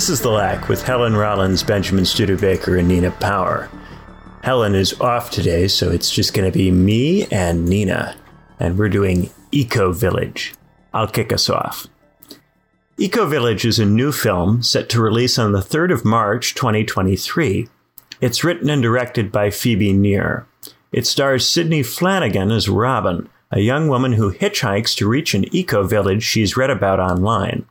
This is The Lack with Helen Rollins, Benjamin Studebaker, and Nina Power. Helen is off today, so it's just going to be me and Nina, and we're doing Eco Village. I'll kick us off. Eco Village is a new film set to release on the 3rd of March 2023. It's written and directed by Phoebe Nir. It stars Sidney Flanigan as Robin, a young woman who hitchhikes to reach an eco village she's read about online.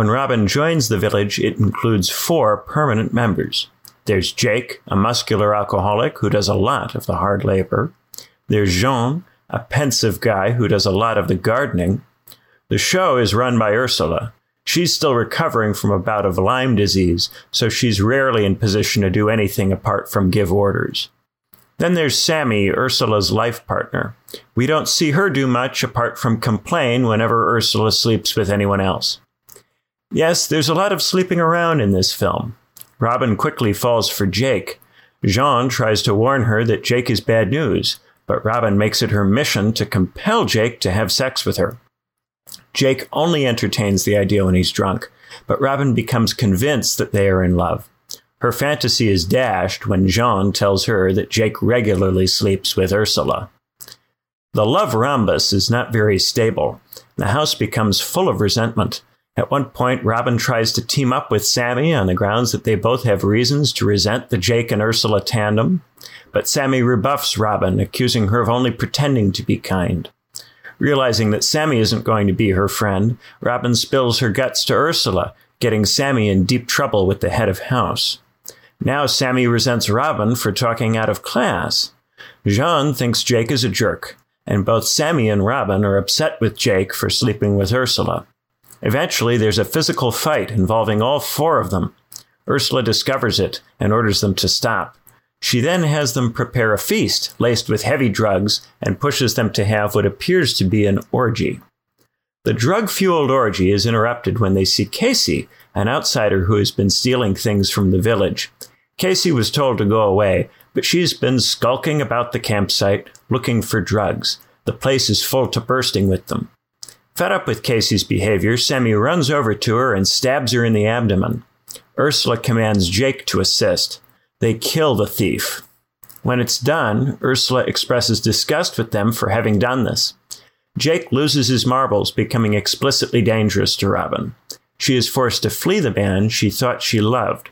When Robin joins the village, it includes four permanent members. There's Jake, a muscular alcoholic who does a lot of the hard labor. There's Jean, a pensive guy who does a lot of the gardening. The show is run by Ursula. She's still recovering from a bout of Lyme disease, so she's rarely in position to do anything apart from give orders. Then there's Sammy, Ursula's life partner. We don't see her do much apart from complain whenever Ursula sleeps with anyone else. Yes, there's a lot of sleeping around in this film. Robin quickly falls for Jake. Jean tries to warn her that Jake is bad news, but Robin makes it her mission to compel Jake to have sex with her. Jake only entertains the idea when he's drunk, but Robin becomes convinced that they are in love. Her fantasy is dashed when Jean tells her that Jake regularly sleeps with Ursula. The love rhombus is not very stable. The house becomes full of resentment. At one point, Robin tries to team up with Sammy on the grounds that they both have reasons to resent the Jake and Ursula tandem, but Sammy rebuffs Robin, accusing her of only pretending to be kind. Realizing that Sammy isn't going to be her friend, Robin spills her guts to Ursula, getting Sammy in deep trouble with the head of house. Now Sammy resents Robin for talking out of class. Jean thinks Jake is a jerk, and both Sammy and Robin are upset with Jake for sleeping with Ursula. Eventually, there's a physical fight involving all four of them. Ursula discovers it and orders them to stop. She then has them prepare a feast laced with heavy drugs and pushes them to have what appears to be an orgy. The drug fueled orgy is interrupted when they see Casey, an outsider who has been stealing things from the village. Casey was told to go away, but she's been skulking about the campsite looking for drugs. The place is full to bursting with them. Fed up with Casey's behavior, Sammy runs over to her and stabs her in the abdomen. Ursula commands Jake to assist. They kill the thief. When it's done, Ursula expresses disgust with them for having done this. Jake loses his marbles, becoming explicitly dangerous to Robin. She is forced to flee the man she thought she loved.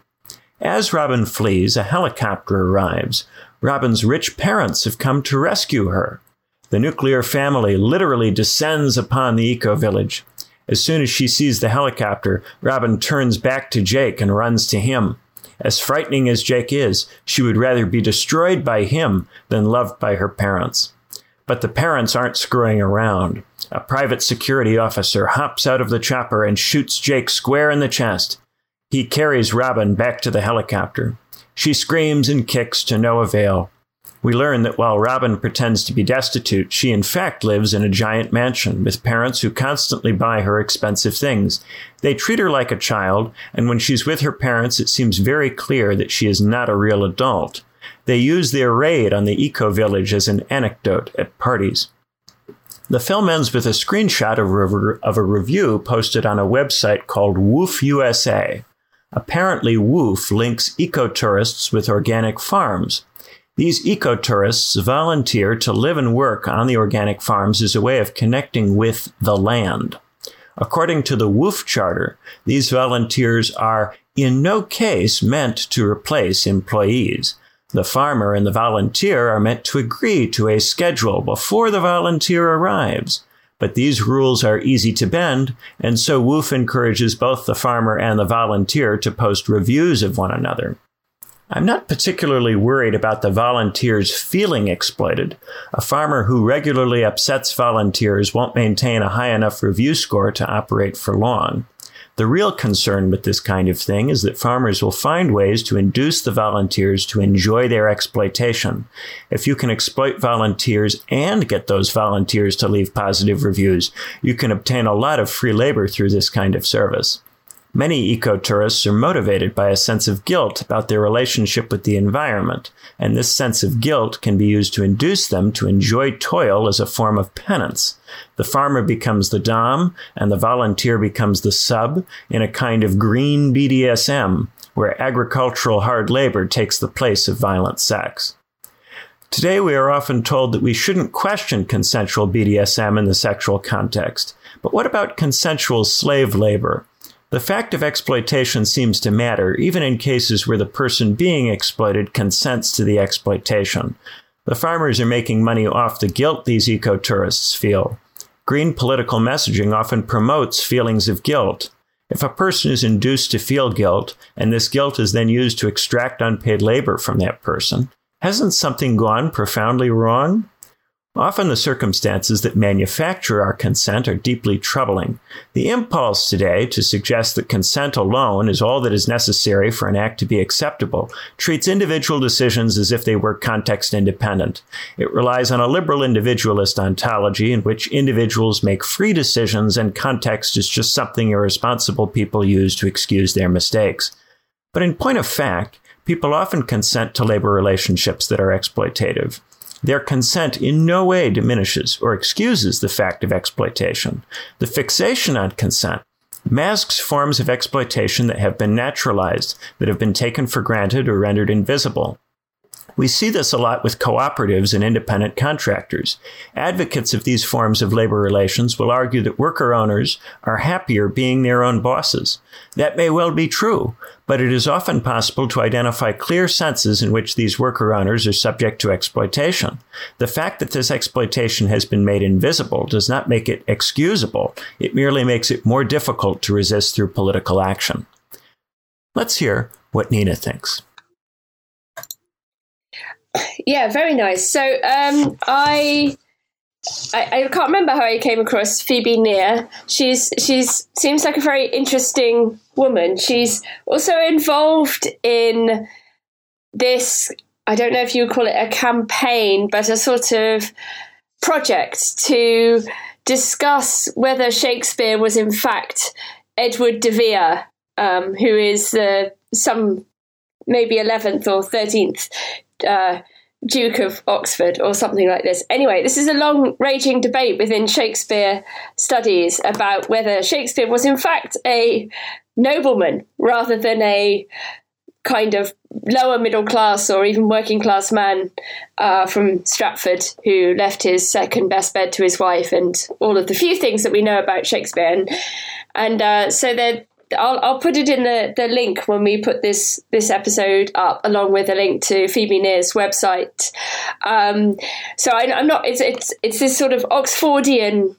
As Robin flees, a helicopter arrives. Robin's rich parents have come to rescue her. The nuclear family literally descends upon the eco village. As soon as she sees the helicopter, Robin turns back to Jake and runs to him. As frightening as Jake is, she would rather be destroyed by him than loved by her parents. But the parents aren't screwing around. A private security officer hops out of the chopper and shoots Jake square in the chest. He carries Robin back to the helicopter. She screams and kicks to no avail. We learn that while Robin pretends to be destitute, she in fact lives in a giant mansion with parents who constantly buy her expensive things. They treat her like a child, and when she's with her parents, it seems very clear that she is not a real adult. They use their raid on the eco village as an anecdote at parties. The film ends with a screenshot of a, review posted on a website called WWOOF USA. Apparently, WWOOF links ecotourists with organic farms, these ecotourists volunteer to live and work on the organic farms as a way of connecting with the land. According to the WWOOF Charter, these volunteers are in no case meant to replace employees. The farmer and the volunteer are meant to agree to a schedule before the volunteer arrives. But these rules are easy to bend, and so WWOOF encourages both the farmer and the volunteer to post reviews of one another. I'm not particularly worried about the volunteers feeling exploited. A farmer who regularly upsets volunteers won't maintain a high enough review score to operate for long. The real concern with this kind of thing is that farmers will find ways to induce the volunteers to enjoy their exploitation. If you can exploit volunteers and get those volunteers to leave positive reviews, you can obtain a lot of free labor through this kind of service. Many ecotourists are motivated by a sense of guilt about their relationship with the environment, and this sense of guilt can be used to induce them to enjoy toil as a form of penance. The farmer becomes the Dom, and the volunteer becomes the sub in a kind of green BDSM, where agricultural hard labor takes the place of violent sex. Today, we are often told that we shouldn't question consensual BDSM in the sexual context. But what about consensual slave labor? The fact of exploitation seems to matter, even in cases where the person being exploited consents to the exploitation. The farmers are making money off the guilt these ecotourists feel. Green political messaging often promotes feelings of guilt. If a person is induced to feel guilt, and this guilt is then used to extract unpaid labor from that person, hasn't something gone profoundly wrong? Often the circumstances that manufacture our consent are deeply troubling. The impulse today to suggest that consent alone is all that is necessary for an act to be acceptable treats individual decisions as if they were context independent. It relies on a liberal individualist ontology in which individuals make free decisions and context is just something irresponsible people use to excuse their mistakes. But in point of fact, people often consent to labor relationships that are exploitative. Their consent in no way diminishes or excuses the fact of exploitation. The fixation on consent masks forms of exploitation that have been naturalized, that have been taken for granted or rendered invisible. We see this a lot with cooperatives and independent contractors. Advocates of these forms of labor relations will argue that worker owners are happier being their own bosses. That may well be true, but it is often possible to identify clear senses in which these worker owners are subject to exploitation. The fact that this exploitation has been made invisible does not make it excusable. It merely makes it more difficult to resist through political action. Let's hear what Nina thinks. Yeah, very nice. So um, I, I, I can't remember how I came across Phoebe Nir. She's she's seems like a very interesting woman. She's also involved in this. I don't know if you would call it a campaign, but a sort of project to discuss whether Shakespeare was in fact Edward de Vere, um, who is the some maybe 11th or 13th uh, Duke of Oxford or something like this. Anyway, this is a long raging debate within Shakespeare studies about whether Shakespeare was in fact a nobleman rather than a kind of lower middle class or even working class man uh, from Stratford who left his second best bed to his wife and all of the few things that we know about Shakespeare. And, and uh, so they're I'll, I'll put it in the, the link when we put this this episode up, along with a link to Phoebe Nir's website. Um, so I, am not. It's it's it's this sort of Oxfordian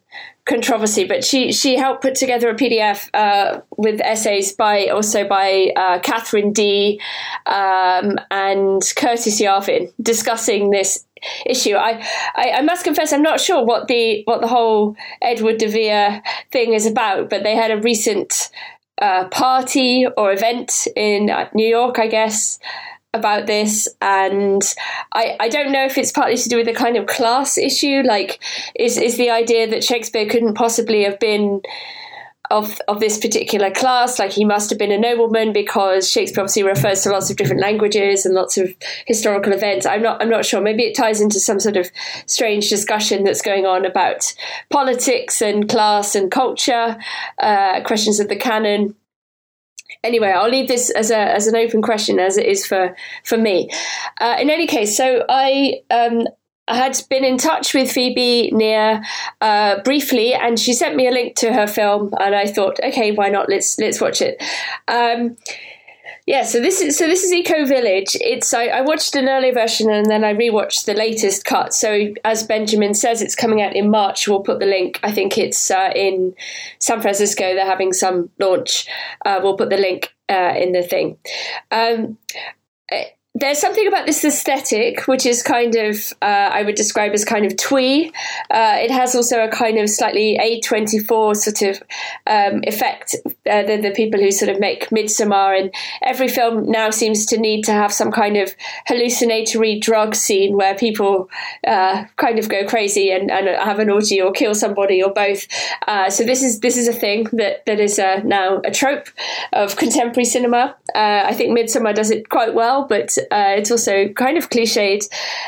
controversy, but she she helped put together a PDF uh, with essays by also by uh, Katherine Dee um, and Curtis Yarvin discussing this issue. I, I, I must confess I'm not sure what the what the whole Edward de Vere thing is about, but they had a recent party or event in uh, New York, I guess, about this. And I, I don't know if it's partly to do with the kind of class issue. Like, is, is the idea that Shakespeare couldn't possibly have been of of this particular class. Like he must have been a nobleman because Shakespeare obviously refers to lots of different languages and lots of historical events. I'm not I'm not sure. Maybe it ties into some sort of strange discussion that's going on about politics and class and culture, uh, questions of the canon. Anyway, I'll leave this as a as an open question as it is for for me. Uh, in any case, so I um, had been in touch with Phoebe Nir uh, briefly, and she sent me a link to her film, and I thought, okay, why not? Let's let's watch it. Um, yeah, so this is so this is Eco Village. It's I, I, watched an earlier version and then I rewatched the latest cut. So as Benjamin says, it's coming out in March. We'll put the link. I think it's uh, in San Francisco. They're having some launch. Uh, we'll put the link uh, in the thing. Um, there's something about this aesthetic which is kind of uh, I would describe as kind of twee. Uh, it has also a kind of slightly A24 sort of um, effect. Uh, the, the people who sort of make Midsommar and every film now seems to need to have some kind of hallucinatory drug scene where people uh, kind of go crazy and, and, have an orgy or kill somebody or both. Uh, so this is this is a thing that that is uh, now a trope of contemporary cinema. I think Midsommar does it quite well, but uh, it's also kind of cliched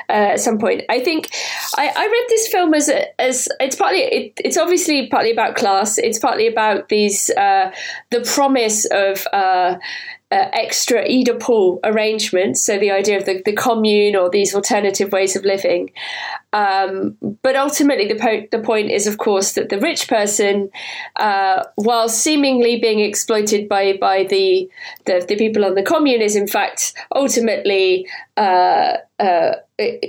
uh, at some point. I think I, I read this film as as it's partly it, it's obviously partly about class. It's partly about these uh, the promise of uh, uh, extra Oedipal arrangements, so the idea of the, the commune or these alternative ways of living. Um, but ultimately, the, po- the point is, of course, that the rich person, uh, while seemingly being exploited by, by the, the, the people on the commune, is in fact ultimately uh, uh,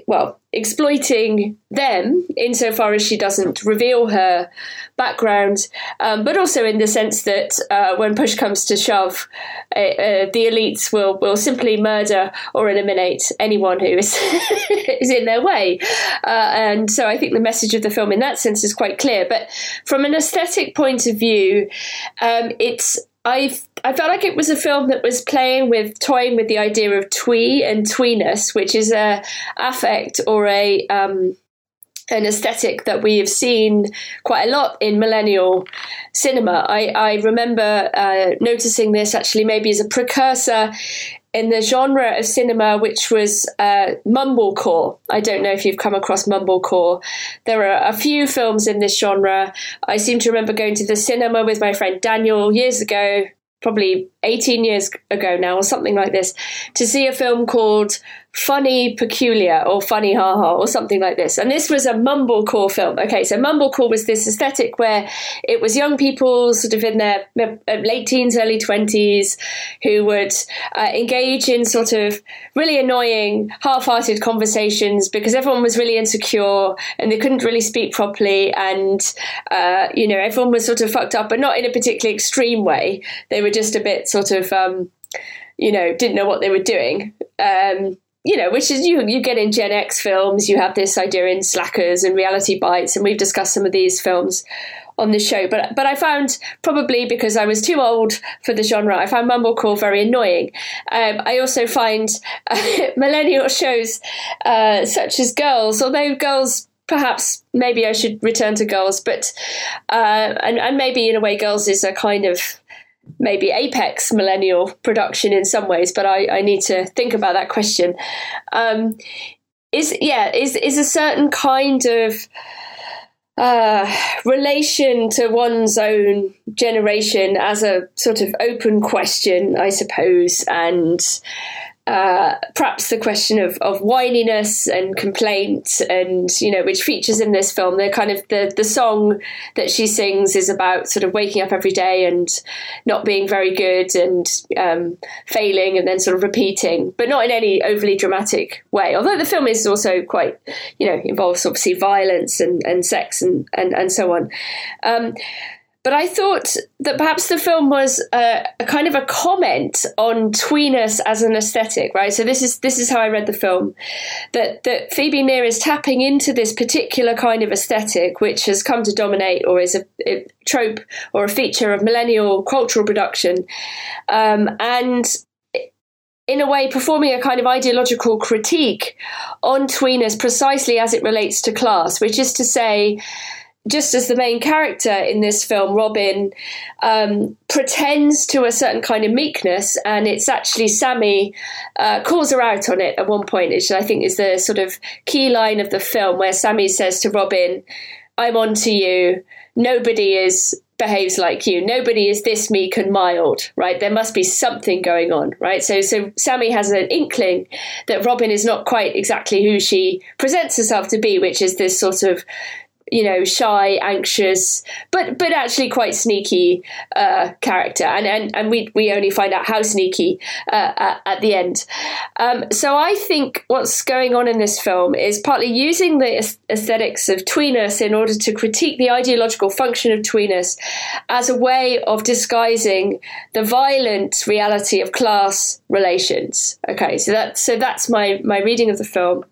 well, exploiting them insofar as she doesn't reveal her background, um, but also in the sense that uh, when push comes to shove, uh, uh, the elites will will simply murder or eliminate anyone who is is in their way. Uh, and so I think the message of the film in that sense is quite clear. But from an aesthetic point of view, um, it's I I felt like it was a film that was playing with toying with the idea of twee and tweeness, which is a affect or a um, an aesthetic that we have seen quite a lot in millennial cinema. I, I remember uh, noticing this actually maybe as a precursor in the genre of cinema which was uh, mumblecore. I don't know if you've come across mumblecore. There are a few films in this genre. I seem to remember going to the cinema with my friend Daniel years ago, probably 18 years ago now, or something like this, to see a film called funny peculiar or funny haha or something like this. And this was a mumblecore film. Okay so mumblecore was this aesthetic where it was young people sort of in their late teens early 20s who would uh, engage in sort of really annoying half-hearted conversations because everyone was really insecure and they couldn't really speak properly and uh, you know everyone was sort of fucked up but not in a particularly extreme way. They were just a bit sort of um, you know didn't know what they were doing. Um, you know, which is you you get in Gen X films, you have this idea in Slackers and Reality Bites, and we've discussed some of these films on the show. But but I found probably because I was too old for the genre, I found mumblecore very annoying. Um, I also find uh, millennial shows uh, such as Girls, although Girls perhaps maybe I should return to Girls, but uh, and and maybe in a way Girls is a kind of maybe apex millennial production in some ways, but I, I need to think about that question. Um, is yeah, is is a certain kind of uh, relation to one's own generation as a sort of open question, I suppose, and uh, perhaps the question of, of whininess and complaint and you know which features in this film. The kind of the the song that she sings is about sort of waking up every day and not being very good and um, failing and then sort of repeating but not in any overly dramatic way. Although the film is also quite you know involves obviously violence and, and sex and, and, and so on. Um, but I thought that perhaps the film was a, a, kind of a comment on tweeness as an aesthetic, right? So this is this is how I read the film, that that Phoebe Nir is tapping into this particular kind of aesthetic, which has come to dominate or is a, a trope or a feature of millennial cultural production, um, and in a way performing a kind of ideological critique on tweeness precisely as it relates to class, which is to say just as the main character in this film, Robin, um, pretends to a certain kind of meekness, and it's actually Sammy uh, calls her out on it at one point, which I think is the sort of key line of the film, where Sammy says to Robin, "I'm on to you. Nobody is." behaves like you nobody is this meek and mild right there must be something going on right so so sammy has an inkling that robin is not quite exactly who she presents herself to be which is this sort of you know, shy, anxious, but but actually quite sneaky uh, character, and and and we we only find out how sneaky uh, at, at, the end. Um, so I think what's going on in this film is partly using the aesthetics of tweeness in order to critique the ideological function of tweeness as a way of disguising the violent reality of class relations. Okay, so that so that's my my reading of the film,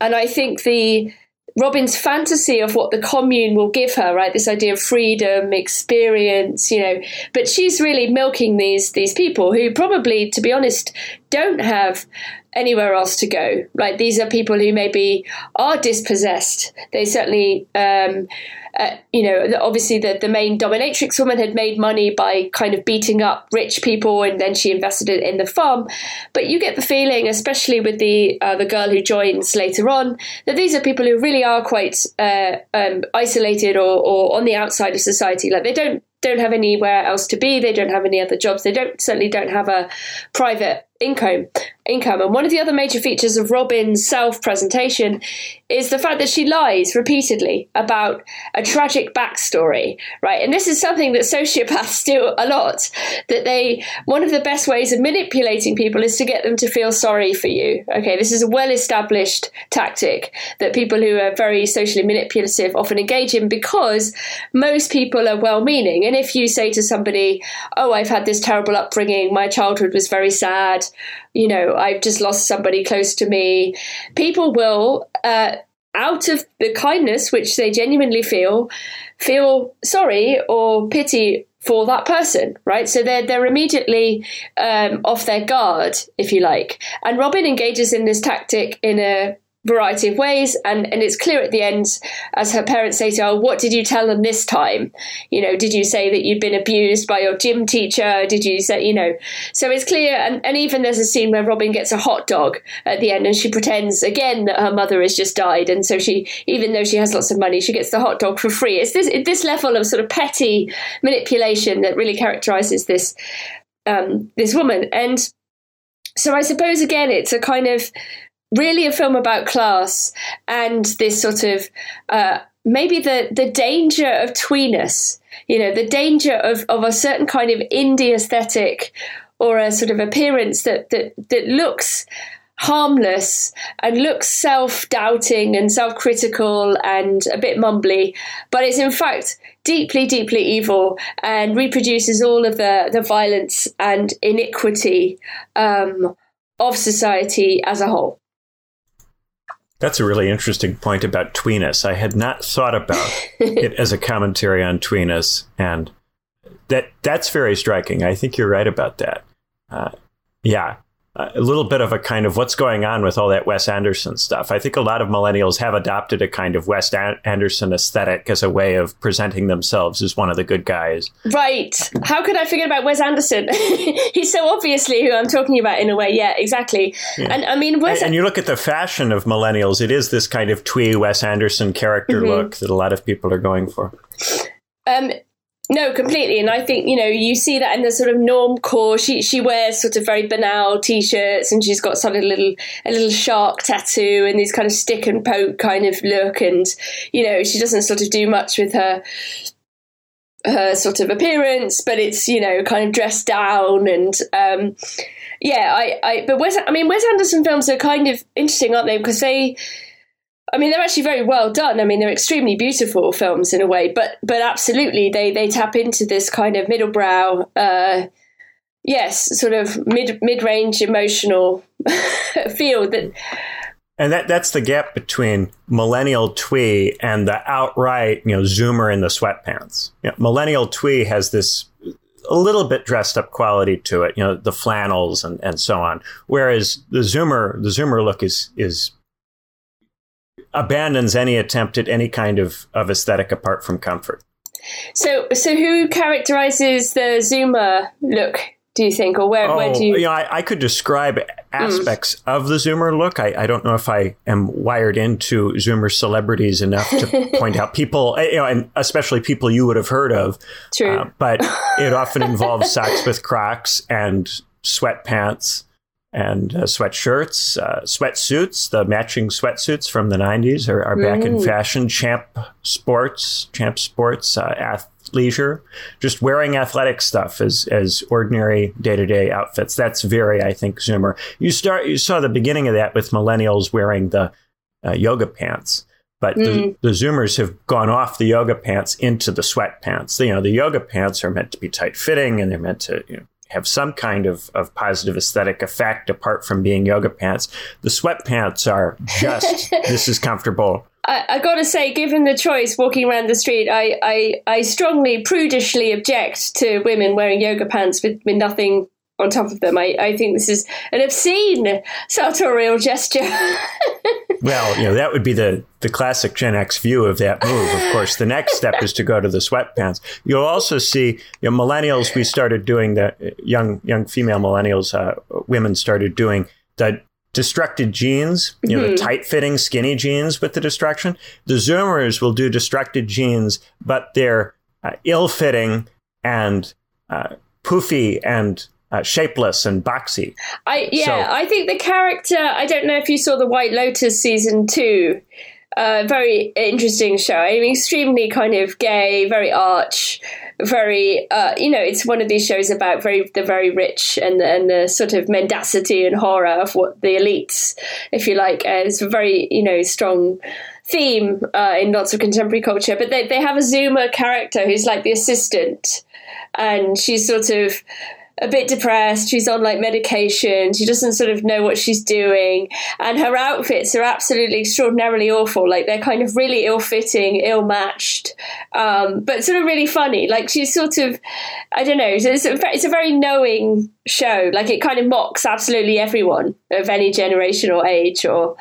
and I think the Robin's fantasy of what the commune will give her, right? This idea of freedom, experience, you know, but she's really milking these these people who probably, to be honest, don't have anywhere else to go. Right? These are people who maybe are dispossessed. They certainly um, uh, you know, obviously the, the main dominatrix woman had made money by kind of beating up rich people, and then she invested it in the farm. But you get the feeling, especially with the uh, the girl who joins later on, that these are people who really are quite uh, um, isolated or, or on the outside of society. Like they don't don't have anywhere else to be. They don't have any other jobs. They don't certainly don't have a private income income. And one of the other major features of robin's self presentation is the fact that she lies repeatedly about a tragic backstory right? And this is something that sociopaths do a lot that they one of the best ways of manipulating people is to get them to feel sorry for you okay? This is a well established tactic that people who are very socially manipulative often engage in because most people are well meaning and if you say to somebody oh i've had this terrible upbringing. My childhood was very sad you know, I've just lost somebody close to me. People will, uh, out of the kindness which they genuinely feel, feel sorry or pity for that person, right? So they're they're immediately um, off their guard, if you like. And Robin engages in this tactic in a variety of ways and and it's clear at the end as her parents say to her what did you tell them this time? You know did you say that you'd been abused by your gym teacher? Did you say you know? So it's clear and, and even there's a scene where robin gets a hot dog at the end and she pretends again that her mother has just died and so she even though she has lots of money she gets the hot dog for free. It's this this level of sort of petty manipulation that really characterizes this um, this woman. And so i suppose again it's a kind of really a film about class and this sort of uh, maybe the the danger of tweeness you know the danger of of a certain kind of indie aesthetic or a sort of appearance that that that looks harmless and looks self-doubting and self-critical and a bit mumbly but it's in fact deeply deeply evil and reproduces all of the the violence and iniquity um, of society as a whole that's a really interesting point about tweeness. I had not thought about it as a commentary on tweeness, and that that's very striking. I think you're right about that. Uh, yeah, a little bit of a kind of what's going on with all that Wes Anderson stuff. I think a lot of millennials have adopted a kind of Wes Anderson aesthetic as a way of presenting themselves as one of the good guys. Right. How could I forget about Wes Anderson? He's so obviously who I'm talking about in a way. Yeah, exactly. Yeah. And I mean, Wes. And, and, you look at the fashion of millennials, it is this kind of twee Wes Anderson character mm-hmm. look that a lot of people are going for. Um, no, completely. And I think, you know, you see that in the sort of norm core. She she wears sort of very banal t shirts and she's got sort of a little a little shark tattoo and this kind of stick and poke kind of look and, you know, she doesn't sort of do much with her her sort of appearance, but it's, you know, kind of dressed down and um yeah, I, I but Wes I mean Wes Anderson films are kind of interesting, aren't they? Because they I mean, they're actually very well done. I mean, they're extremely beautiful films in a way, but but absolutely, they they tap into this kind of middlebrow, uh, yes, sort of mid mid range emotional feel that. And that that's the gap between millennial twee and the outright, you know, zoomer in the sweatpants. You know, millennial twee has this a little bit dressed up quality to it, you know, the flannels and, and so on. Whereas the zoomer the zoomer look is is abandons any attempt at any kind of, of aesthetic apart from comfort. So, so who characterizes the Zoomer look? Do you think, or where, oh, where do you? you know, I, I could describe aspects mm. of the Zoomer look. I, I, don't know if I am wired into Zoomer celebrities enough to point out people, you know, and especially people you would have heard of. True, uh, but it often involves socks with Crocs and sweatpants and uh, sweatshirts, uh, sweatsuits. The matching sweatsuits from the '90s are, are back in fashion. Champ Sports, Champ Sports, uh, athleisure, just wearing athletic stuff as as ordinary day to day outfits. That's very, I think, Zoomer. You start, you saw the beginning of that with millennials wearing the uh, yoga pants. But mm. the, the, Zoomers have gone off the yoga pants into the sweatpants. You know, the yoga pants are meant to be tight fitting and they're meant to you know, have some kind of, of positive aesthetic effect apart from being yoga pants. The sweatpants are just, this is comfortable. I, I, gotta say, given the choice walking around the street, I, I, I strongly, prudishly object to women wearing yoga pants with, with nothing on top of them. I, I think this is an obscene sartorial gesture. well, you know, that would be the, the classic Gen X view of that move. Of course, the next step is to go to the sweatpants. You'll also see, you know, millennials, we started doing the young, young female millennials, uh, women started doing the destructed jeans, you know, mm-hmm. the tight fitting skinny jeans with the destruction. The Zoomers will do destructed jeans, but they're uh, ill fitting and uh, poofy and uh, shapeless and boxy. I yeah, so, I think the character. I don't know if you saw the White Lotus season two. Uh, very interesting show. I mean, extremely kind of gay, very arch, very. Uh, you know, it's one of these shows about very the very rich and and the sort of mendacity and horror of what the elites, if you like. Uh, it's a very you know strong theme uh, in lots of contemporary culture. But they they have a Zoomer character who's like the assistant, and she's sort of a bit depressed. She's on like medication. She doesn't sort of know what she's doing. And her outfits are absolutely extraordinarily awful. Like they're kind of really ill fitting, ill matched, um, but sort of really funny. Like she's sort of, I don't know, it's a, it's a very knowing show. Like it kind of mocks absolutely everyone of any generation or age or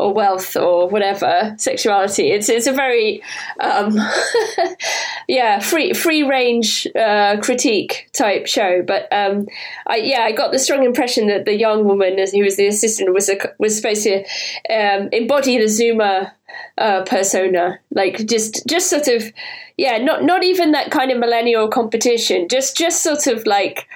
or wealth or whatever sexuality. It's it's a very um, yeah free free range uh, critique type show. But um, I, yeah, I got the strong impression that the young woman who was the assistant was a, was supposed to um, embody the Zoomer uh, persona, like just just sort of yeah, not not even that kind of millennial competition, just just sort of like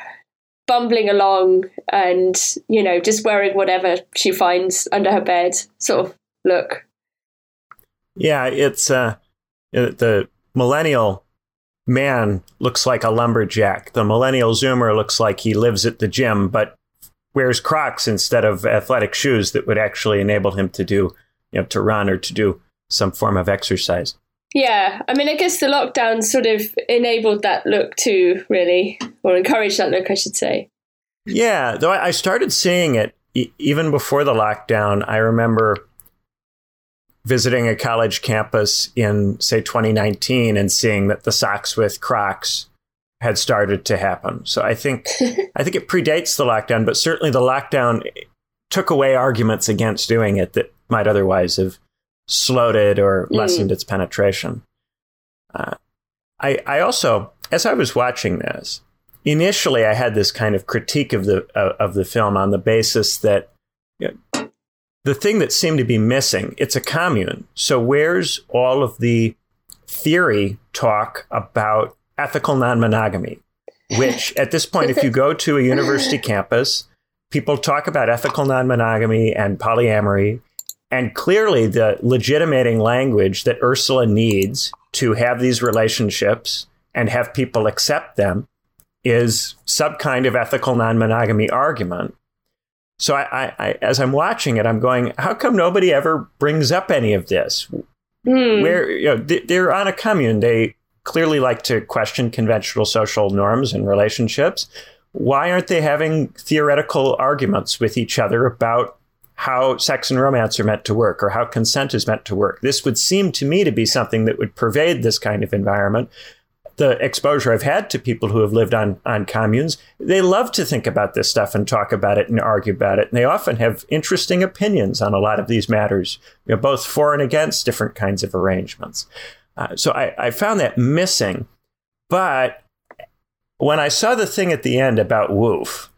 bumbling along and you know just wearing whatever she finds under her bed sort of look. Yeah it's uh the millennial man looks like a lumberjack. The millennial zoomer looks like he lives at the gym but wears crocs instead of athletic shoes that would actually enable him to do you know to run or to do some form of exercise yeah, I mean, I guess the lockdown sort of enabled that look too, really, or encouraged that look, I should say. Yeah, though I started seeing it e- even before the lockdown. I remember visiting a college campus in, say, 2019 and seeing that the socks with Crocs had started to happen. So I think I think it predates the lockdown, but certainly the lockdown took away arguments against doing it that might otherwise have slowed it or mm. lessened its penetration. Uh, I, I also, as I was watching this, initially I had this kind of critique of the uh, of the film on the basis that you know, the thing that seemed to be missing it's a commune. So where's all of the theory talk about ethical non-monogamy? Which at this point, if you go to a university campus, people talk about ethical non-monogamy and polyamory and clearly, the legitimating language that Ursula needs to have these relationships and have people accept them is some kind of ethical non monogamy argument. So, I, I, I, as I'm watching it, I'm going, how come nobody ever brings up any of this? Mm. Where you know they're on a commune, they clearly like to question conventional social norms and relationships. Why aren't they having theoretical arguments with each other about how sex and romance are meant to work or how consent is meant to work. This would seem to me to be something that would pervade this kind of environment. The exposure I've had to people who have lived on, on communes, they love to think about this stuff and talk about it and argue about it. And they often have interesting opinions on a lot of these matters, you know, both for and against different kinds of arrangements. Uh, so I, I found that missing. But when I saw the thing at the end about WWOOF,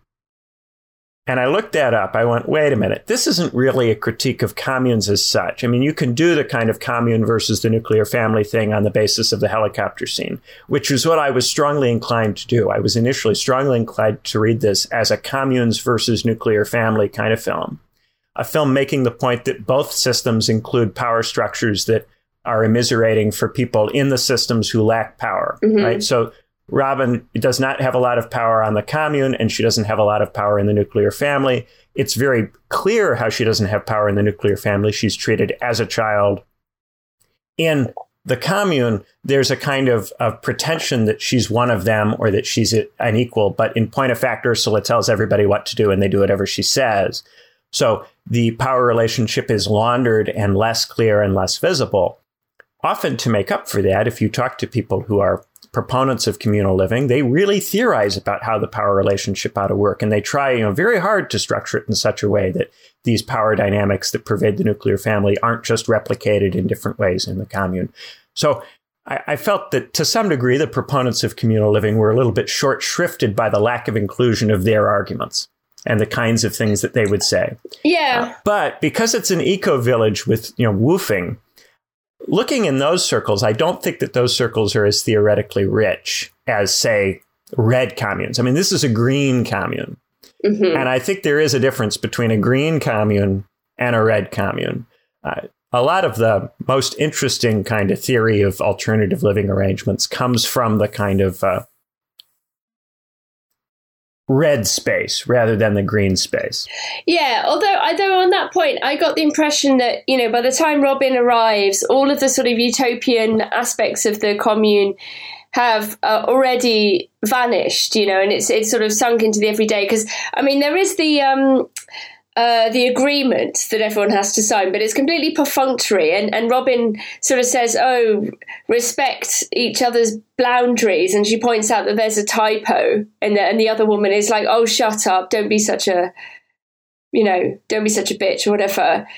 And I looked that up. I went, wait a minute, this isn't really a critique of communes as such. I mean, you can do the kind of commune versus the nuclear family thing on the basis of the helicopter scene, which is what I was strongly inclined to do. I was initially strongly inclined to read this as a communes versus nuclear family kind of film. A film making the point that both systems include power structures that are immiserating for people in the systems who lack power, mm-hmm. right? So Robin does not have a lot of power on the commune, and she doesn't have a lot of power in the nuclear family. It's very clear how she doesn't have power in the nuclear family. She's treated as a child. In the commune, there's a kind of, of pretension that she's one of them or that she's an equal. But in point of fact, Ursula tells everybody what to do and they do whatever she says. So the power relationship is laundered and less clear and less visible. Often, to make up for that, if you talk to people who are proponents of communal living, they really theorize about how the power relationship ought to work. And they try, you know, very hard to structure it in such a way that these power dynamics that pervade the nuclear family aren't just replicated in different ways in the commune. So I, I felt that to some degree, the proponents of communal living were a little bit short shrifted by the lack of inclusion of their arguments and the kinds of things that they would say. Yeah. Uh, but because it's an eco village with, you know, woofing, looking in those circles, I don't think that those circles are as theoretically rich as, say, red communes. I mean, this is a green commune. Mm-hmm. And I think there is a difference between a green commune and a red commune. Uh, a lot of the most interesting kind of theory of alternative living arrangements comes from the kind of uh, red space rather than the green space. Yeah, although although on that point I got the impression that, you know, by the time Robin arrives, all of the sort of utopian aspects of the commune have uh, already vanished, you know, and it's it's sort of sunk into the everyday because I mean there is the um uh, the agreement that everyone has to sign, but it's completely perfunctory. And, and Robin sort of says, "Oh, respect each other's boundaries," and she points out that there's a typo, and the, and the other woman is like, "Oh, shut up! Don't be such a, you know, don't be such a bitch or whatever."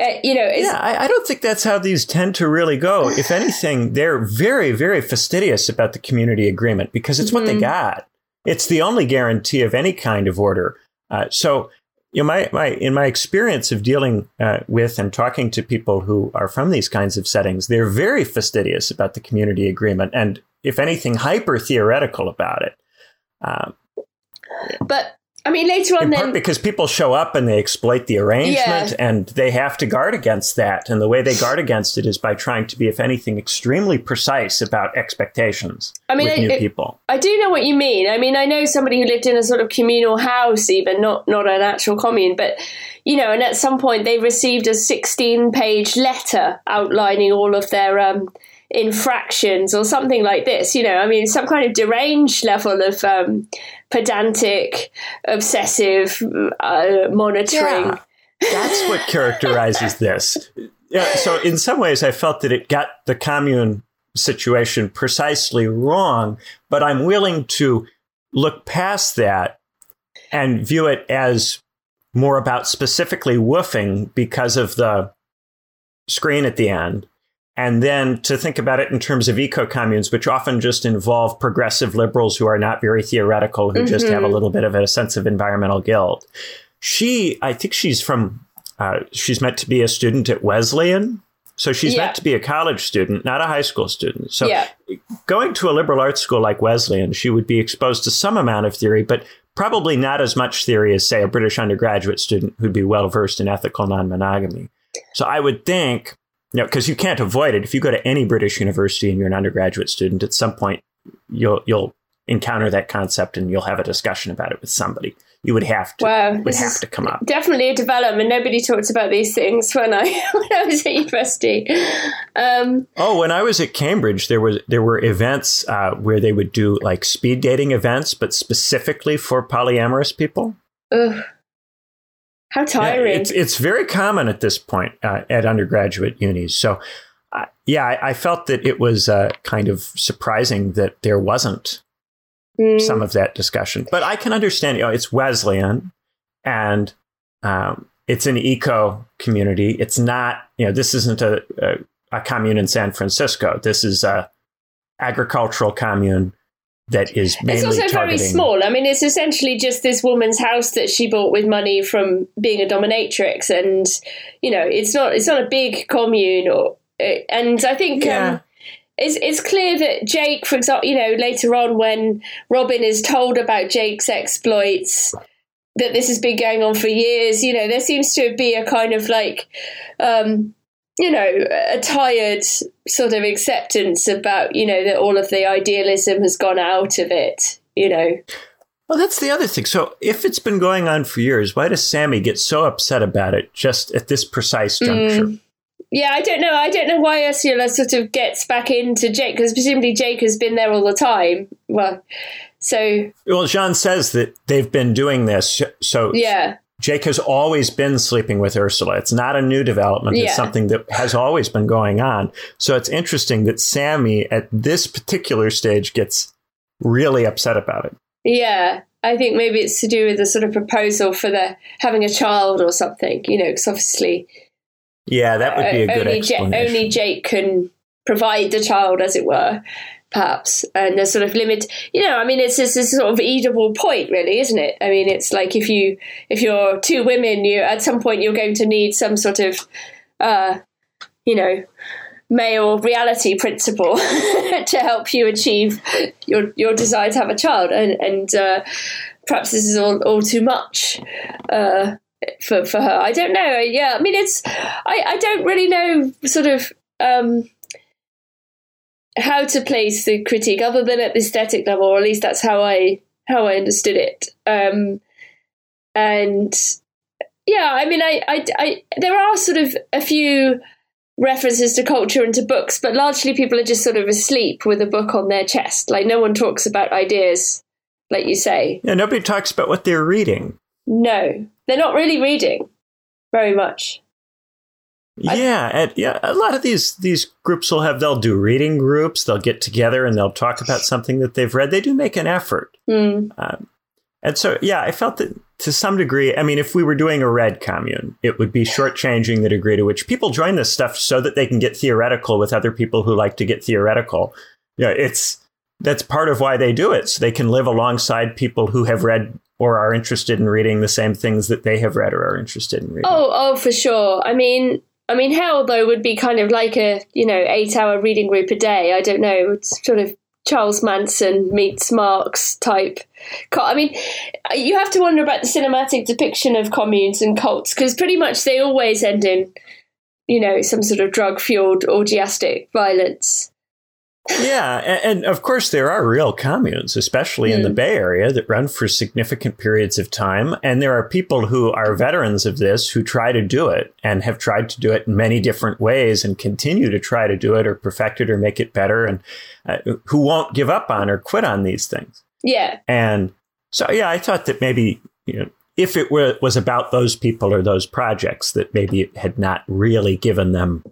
Uh, you know, yeah, I, I, don't think that's how these tend to really go. If anything, they're very, very fastidious about the community agreement because it's mm-hmm. what they mm-hmm. got. It's the only guarantee of any kind of order. Uh, so you know, my, my in my experience of dealing uh, with and talking to people who are from these kinds of settings, they're very fastidious about the community agreement, and if anything, hyper theoretical about it. Um, but I mean, later on, in then part because people show up and they exploit the arrangement, yeah. and they have to guard against that. And the way they guard against it is by trying to be, if anything, extremely precise about expectations. I mean, with new people. I do know what you mean. I mean, I know somebody who lived in a sort of communal house, even not not an actual commune, but you know, and at some point they received a sixteen-page letter outlining all of their um, infractions or something like this. You know, I mean, some kind of deranged level of um, pedantic, obsessive uh, monitoring. Yeah. That's what characterizes this. Yeah, so in some ways, I felt that it got the commune situation precisely wrong, but I'm willing to look past that and view it as more about specifically woofing because of the screen at the end and then to think about it in terms of eco communes, which often just involve progressive liberals who are not very theoretical, who mm-hmm. just have a mm-hmm. little bit of a sense of environmental guilt. She, I think she's from, uh, she's meant to be a student at Wesleyan. So she's yeah. meant to be a college student, not a high school student. So yeah. going to a liberal arts school like Wesleyan, she would be exposed to some amount of theory, but probably not as much theory as, say, a British undergraduate student who'd be well versed in ethical non monogamy. So I would think you know, because you can't avoid it. If you go to any British university and you're an undergraduate student, at some point you'll you'll encounter that concept and you'll have a discussion about it with somebody. You would have to wow, would have to come up. Definitely a development. Nobody talked about these things when I when I was at university. Um, oh, when I was at Cambridge, there was there were events uh, where they would do like speed dating events, but specifically for polyamorous people. Ugh. How tiring! Yeah, it's it's very common at this point uh, at undergraduate unis. So, uh, yeah, I, I, felt that it was uh, kind of surprising that there wasn't mm. some of that discussion. But I can understand. You know, it's Wesleyan, and um, it's an eco community. It's not. You know, this isn't a, a, a commune in San Francisco. This is a agricultural commune that is mainly it's also targeting. very small. I mean, it's essentially just this woman's house that she bought with money from being a dominatrix, and you know, it's not it's not a big commune. Or and I think Yeah. um, it's it's clear that Jake, for example, you know, later on when Robin is told about Jake's exploits. That this has been going on for years, you know, there seems to be a kind of like, um, you know, a tired sort of acceptance about, you know, that all of the idealism has gone out of it, you know. Well, that's the other thing. So, if it's been going on for years, why does Sammy get so upset about it just at this precise mm. juncture? Yeah, I don't know. I don't know why Ursula sort of gets back into Jake because presumably Jake has been there all the time. Well, so Well, Jean says that they've been doing this. So, yeah, Jake has always been sleeping with Ursula. It's not a new development. Yeah. It's something that has always been going on. So, it's interesting that Sammy at this particular stage gets really upset about it. yeah. I think maybe it's to do with the sort of proposal for the having a child or something. You know, because obviously Yeah, that would be a uh, good only, only Jake can provide the child, as it were, perhaps. And there's sort of limit. You know, I mean, it's this sort of Oedipal point, really, isn't it? I mean, it's like if you if you're two women, you at some point you're going to need some sort of, uh, you know, male reality principle to help you achieve your your desire to have a child, and and uh, perhaps this is all all too much. Uh, for, for her, I don't know. Yeah, I mean, it's I, I don't really know sort of um, how to place the critique other than at the aesthetic level, or at least that's how I how I understood it. Um, and yeah, I mean, I, I, I there are sort of a few references to culture and to books, but largely people are just sort of asleep with a book on their chest. Like no one talks about ideas, like you say. yeah, nobody talks about what they're reading. No, they're not really reading very much. I- Yeah, and yeah, a lot of these these groups will have they'll do reading groups. They'll get together and they'll talk about something that they've read. They do make an effort, Hmm. and so yeah, I felt that to some degree. I mean, if we were doing a red commune, it would be shortchanging the degree to which people join this stuff so that they can get theoretical with other people who like to get theoretical. Yeah, it's that's part of why they do it, so they can live alongside people who have read or are interested in reading the same things that they have read or are interested in reading. Oh, oh, for sure. I mean, I mean, hell though would be kind of like a you know eight hour reading group a day. I don't know, it's sort of Charles Manson meets Marx type. I mean, you have to wonder about the cinematic depiction of communes and cults because pretty much they always end in, you know, some sort of drug fueled orgiastic violence. Yeah, and, and of course there are real communes, especially in the Hmm. Bay Area, that run for significant periods of time. And there are people who are veterans of this who try to do it and have tried to do it in many different ways and continue to try to do it or perfect it or make it better, and uh, who won't give up on or quit on these things. Yeah, And so, yeah, I thought that maybe you know if it were, was about those people or those projects, that maybe it had not really given them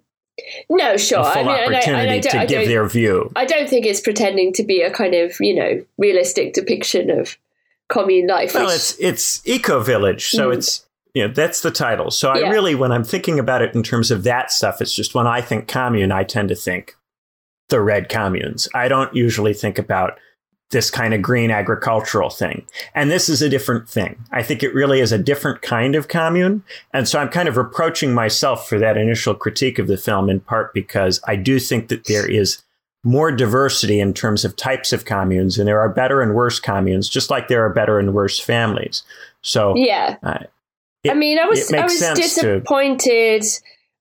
no, sure. I mean, and I- and I opportunity don't- to give their view. I don't think it's pretending to be a kind of you know realistic depiction of commune life. Well, which- it's it's Eco Village, so Mm. it's you know that's the title. So I really, when I'm thinking about it in terms of that stuff, it's just when I think commune, I tend to think the red communes. I don't usually think about this kind of green agricultural thing. And this is a different thing. I think it really is a different kind of commune. And so I'm kind of reproaching myself for that initial critique of the film in part because I do think that there is more diversity in terms of types of communes and there are better and worse communes, just like there are better and worse families. So yeah. uh, I mean, I was I was sense to- disappointed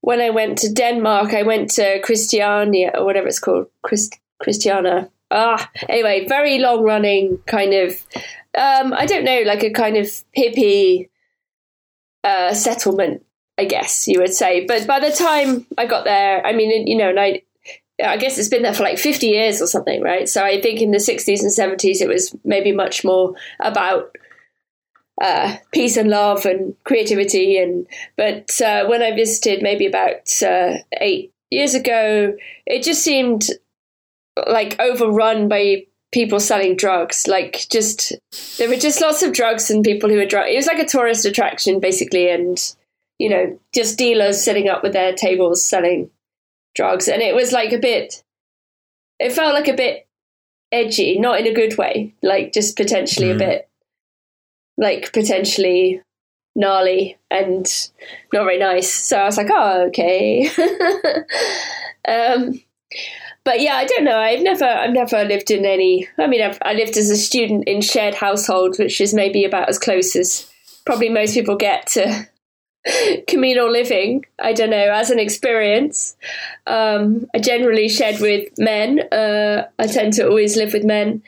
when I went to Denmark. I went to Christiania or whatever it's called, Christ, Christiana. Ah, anyway, very long running kind of. Um, I don't know, like a kind of hippie uh, settlement, I guess you would say. But by the time I got there, I mean, you know, and I. I guess it's been there for like 50 years or something, right? So I think in the 60s and 70s, it was maybe much more about uh, peace and love and creativity. And but uh, when I visited, maybe about uh, eight years ago, it just seemed like overrun by people selling drugs. Like just there were just lots of drugs and people who were drunk. It was like a tourist attraction basically, and you know, just dealers sitting up with their tables selling drugs. And it was like a bit. It felt like a bit edgy, not in a good way, like just potentially mm. a bit, like potentially gnarly and not very nice. So I was like, oh, okay. um, but yeah, I don't know. I've never, I've never lived in any. I mean, I've, I lived as a student in shared household, which is maybe about as close as probably most people get to communal living. I don't know, as an experience. Um, I generally shared with men. Uh, I tend to always live with men.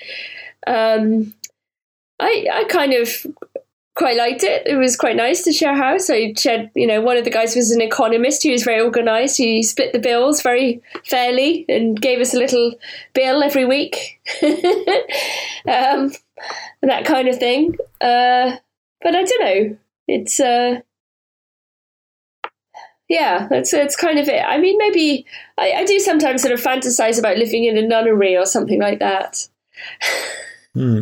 Um, I I kind of quite liked it. It was quite nice to share a house. I shared, you know, one of the guys was an economist. He was very organised. He split the bills very fairly and gave us a little bill every week, um, that kind of thing. Uh, but I don't know. It's uh, yeah, that's that's kind of it. I mean, maybe I, I, do sometimes sort of fantasize about living in a nunnery or something like that. Hmm.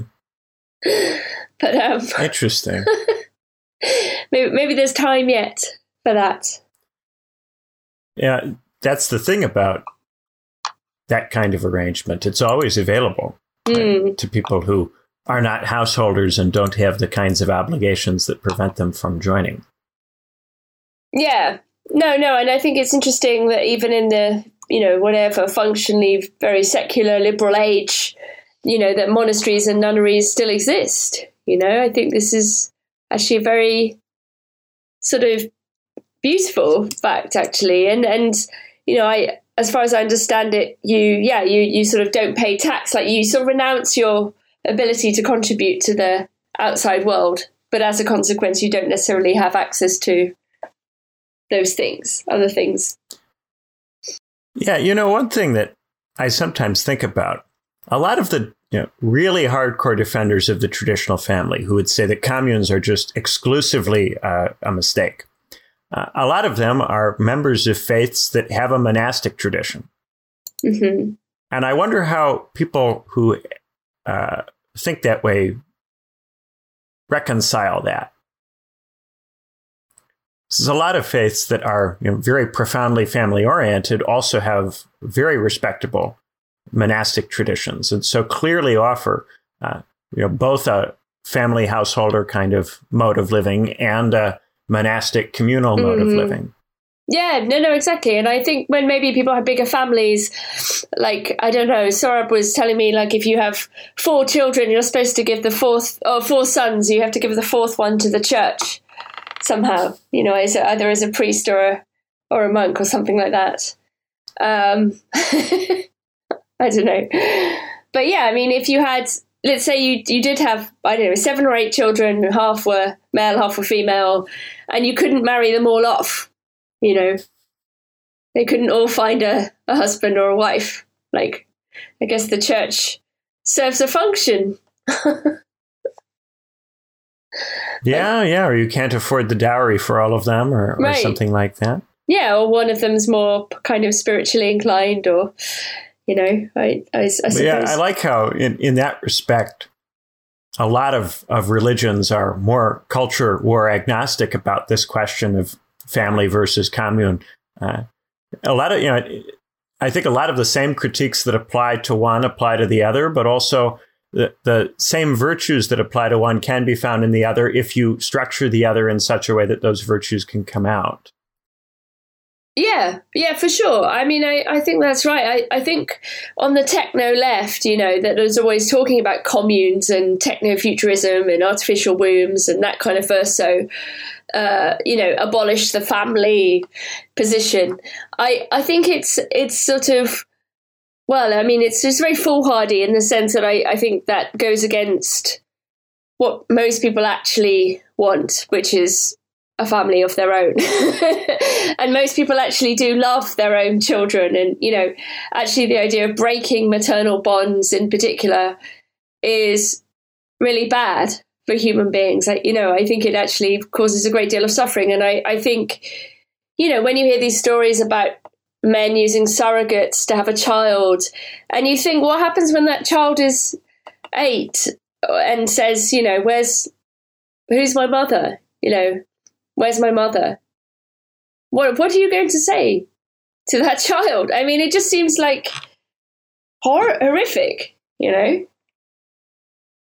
but um, interesting. maybe maybe there's time yet for that. Yeah, that's the thing about that kind of arrangement. It's always available mm. right, to people who are not householders and don't have the kinds of obligations that prevent them from joining. Yeah, no, no, and I think it's interesting that even in the you know whatever functionally very secular liberal age, you know that monasteries and nunneries still exist. You know, I think this is actually a very sort of beautiful fact, actually, and and you know, I as far as I understand it, you yeah, you you sort of don't pay tax, like you sort of renounce your ability to contribute to the outside world, but as a consequence, you don't necessarily have access to those things, other things. Yeah, you know, one thing that I sometimes think about a lot of the you know, really hardcore defenders of the traditional family who would say that communes are just exclusively uh, a mistake. Uh, a lot of them are members of faiths that have a monastic tradition. Mm-hmm. And I wonder how people who uh, think that way reconcile that. There's a lot of faiths that are you know, very profoundly family oriented, also have very respectable monastic traditions, and so clearly offer uh, you know both a family householder kind of mode of living and a monastic communal mode mm-hmm. of living. Yeah, no, no, exactly. And I think when maybe people have bigger families, like, I don't know, Sorab was telling me, like, if you have four children, you're supposed to give the fourth, or four sons, you have to give the fourth one to the church somehow, you know, as a, either as a priest or a, or a monk or something like that. Um, I don't know. But yeah, I mean, if you had, let's say you, you did have, I don't know, seven or eight children, half were male, half were female, and you couldn't marry them all off, you know, they couldn't all find a, a husband or a wife. Like, I guess the church serves a function. Yeah, yeah, or you can't afford the dowry for all of them, or, or right. something like that. Yeah, or one of them's more kind of spiritually inclined, or you know, I, I, I suppose. Yeah, I like how in in that respect, a lot of of religions are more culture war agnostic about this question of family versus commune. Uh, a lot of you know, I think a lot of the same critiques that apply to one apply to the other, but also the, the same virtues that apply to one can be found in the other if you structure the other in such a way that those virtues can come out. Yeah, yeah, for sure. I mean, I, I think that's right. I, I think on the techno left, you know, that is always talking about communes and techno futurism and artificial wombs and that kind of Verso, uh, you know, abolish the family position. I, I think it's it's sort of well, I mean, it's just very foolhardy in the sense that I, I think that goes against what most people actually want, which is a family of their own. and most people actually do love their own children. And, you know, actually, the idea of breaking maternal bonds in particular is really bad for human beings. Like, you know, I think it actually causes a great deal of suffering. And I, I think, you know, when you hear these stories about men using surrogates to have a child. And you think, what happens when that child is eight and says, you know, where's, who's my mother? You know, where's my mother? What, what are you going to say to that child? I mean, it just seems like hor- horrific, You know,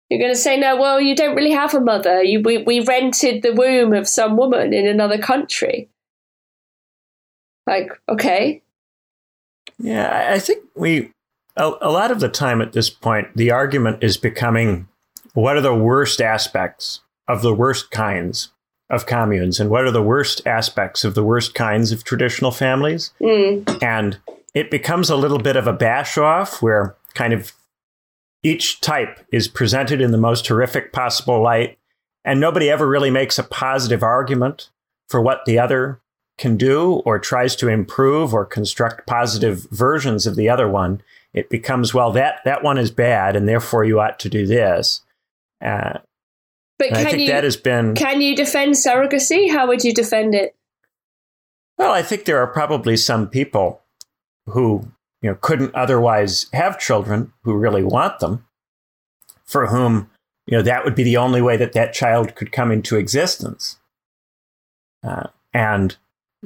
you're going to say no. Well, you don't really have a mother. You we we rented the womb of some woman in another country. Like, okay. Yeah, I think we a, a lot of the time at this point, the argument is becoming what are the worst aspects of the worst kinds of communes and what are the worst aspects of the worst kinds of traditional families. Mm. And it becomes a little bit of a bash off where kind of each type is presented in the most horrific possible light, and nobody ever really makes a positive argument for what the other can do or tries to improve or construct positive versions of the other one. It becomes, well, that, that one is bad, and therefore you ought to do this. Uh, but I think you, that has been. Can you defend surrogacy? How would you defend it? Well, I think there are probably some people who you know couldn't otherwise have children who really want them, for whom you know that would be the only way that that child could come into existence, uh, and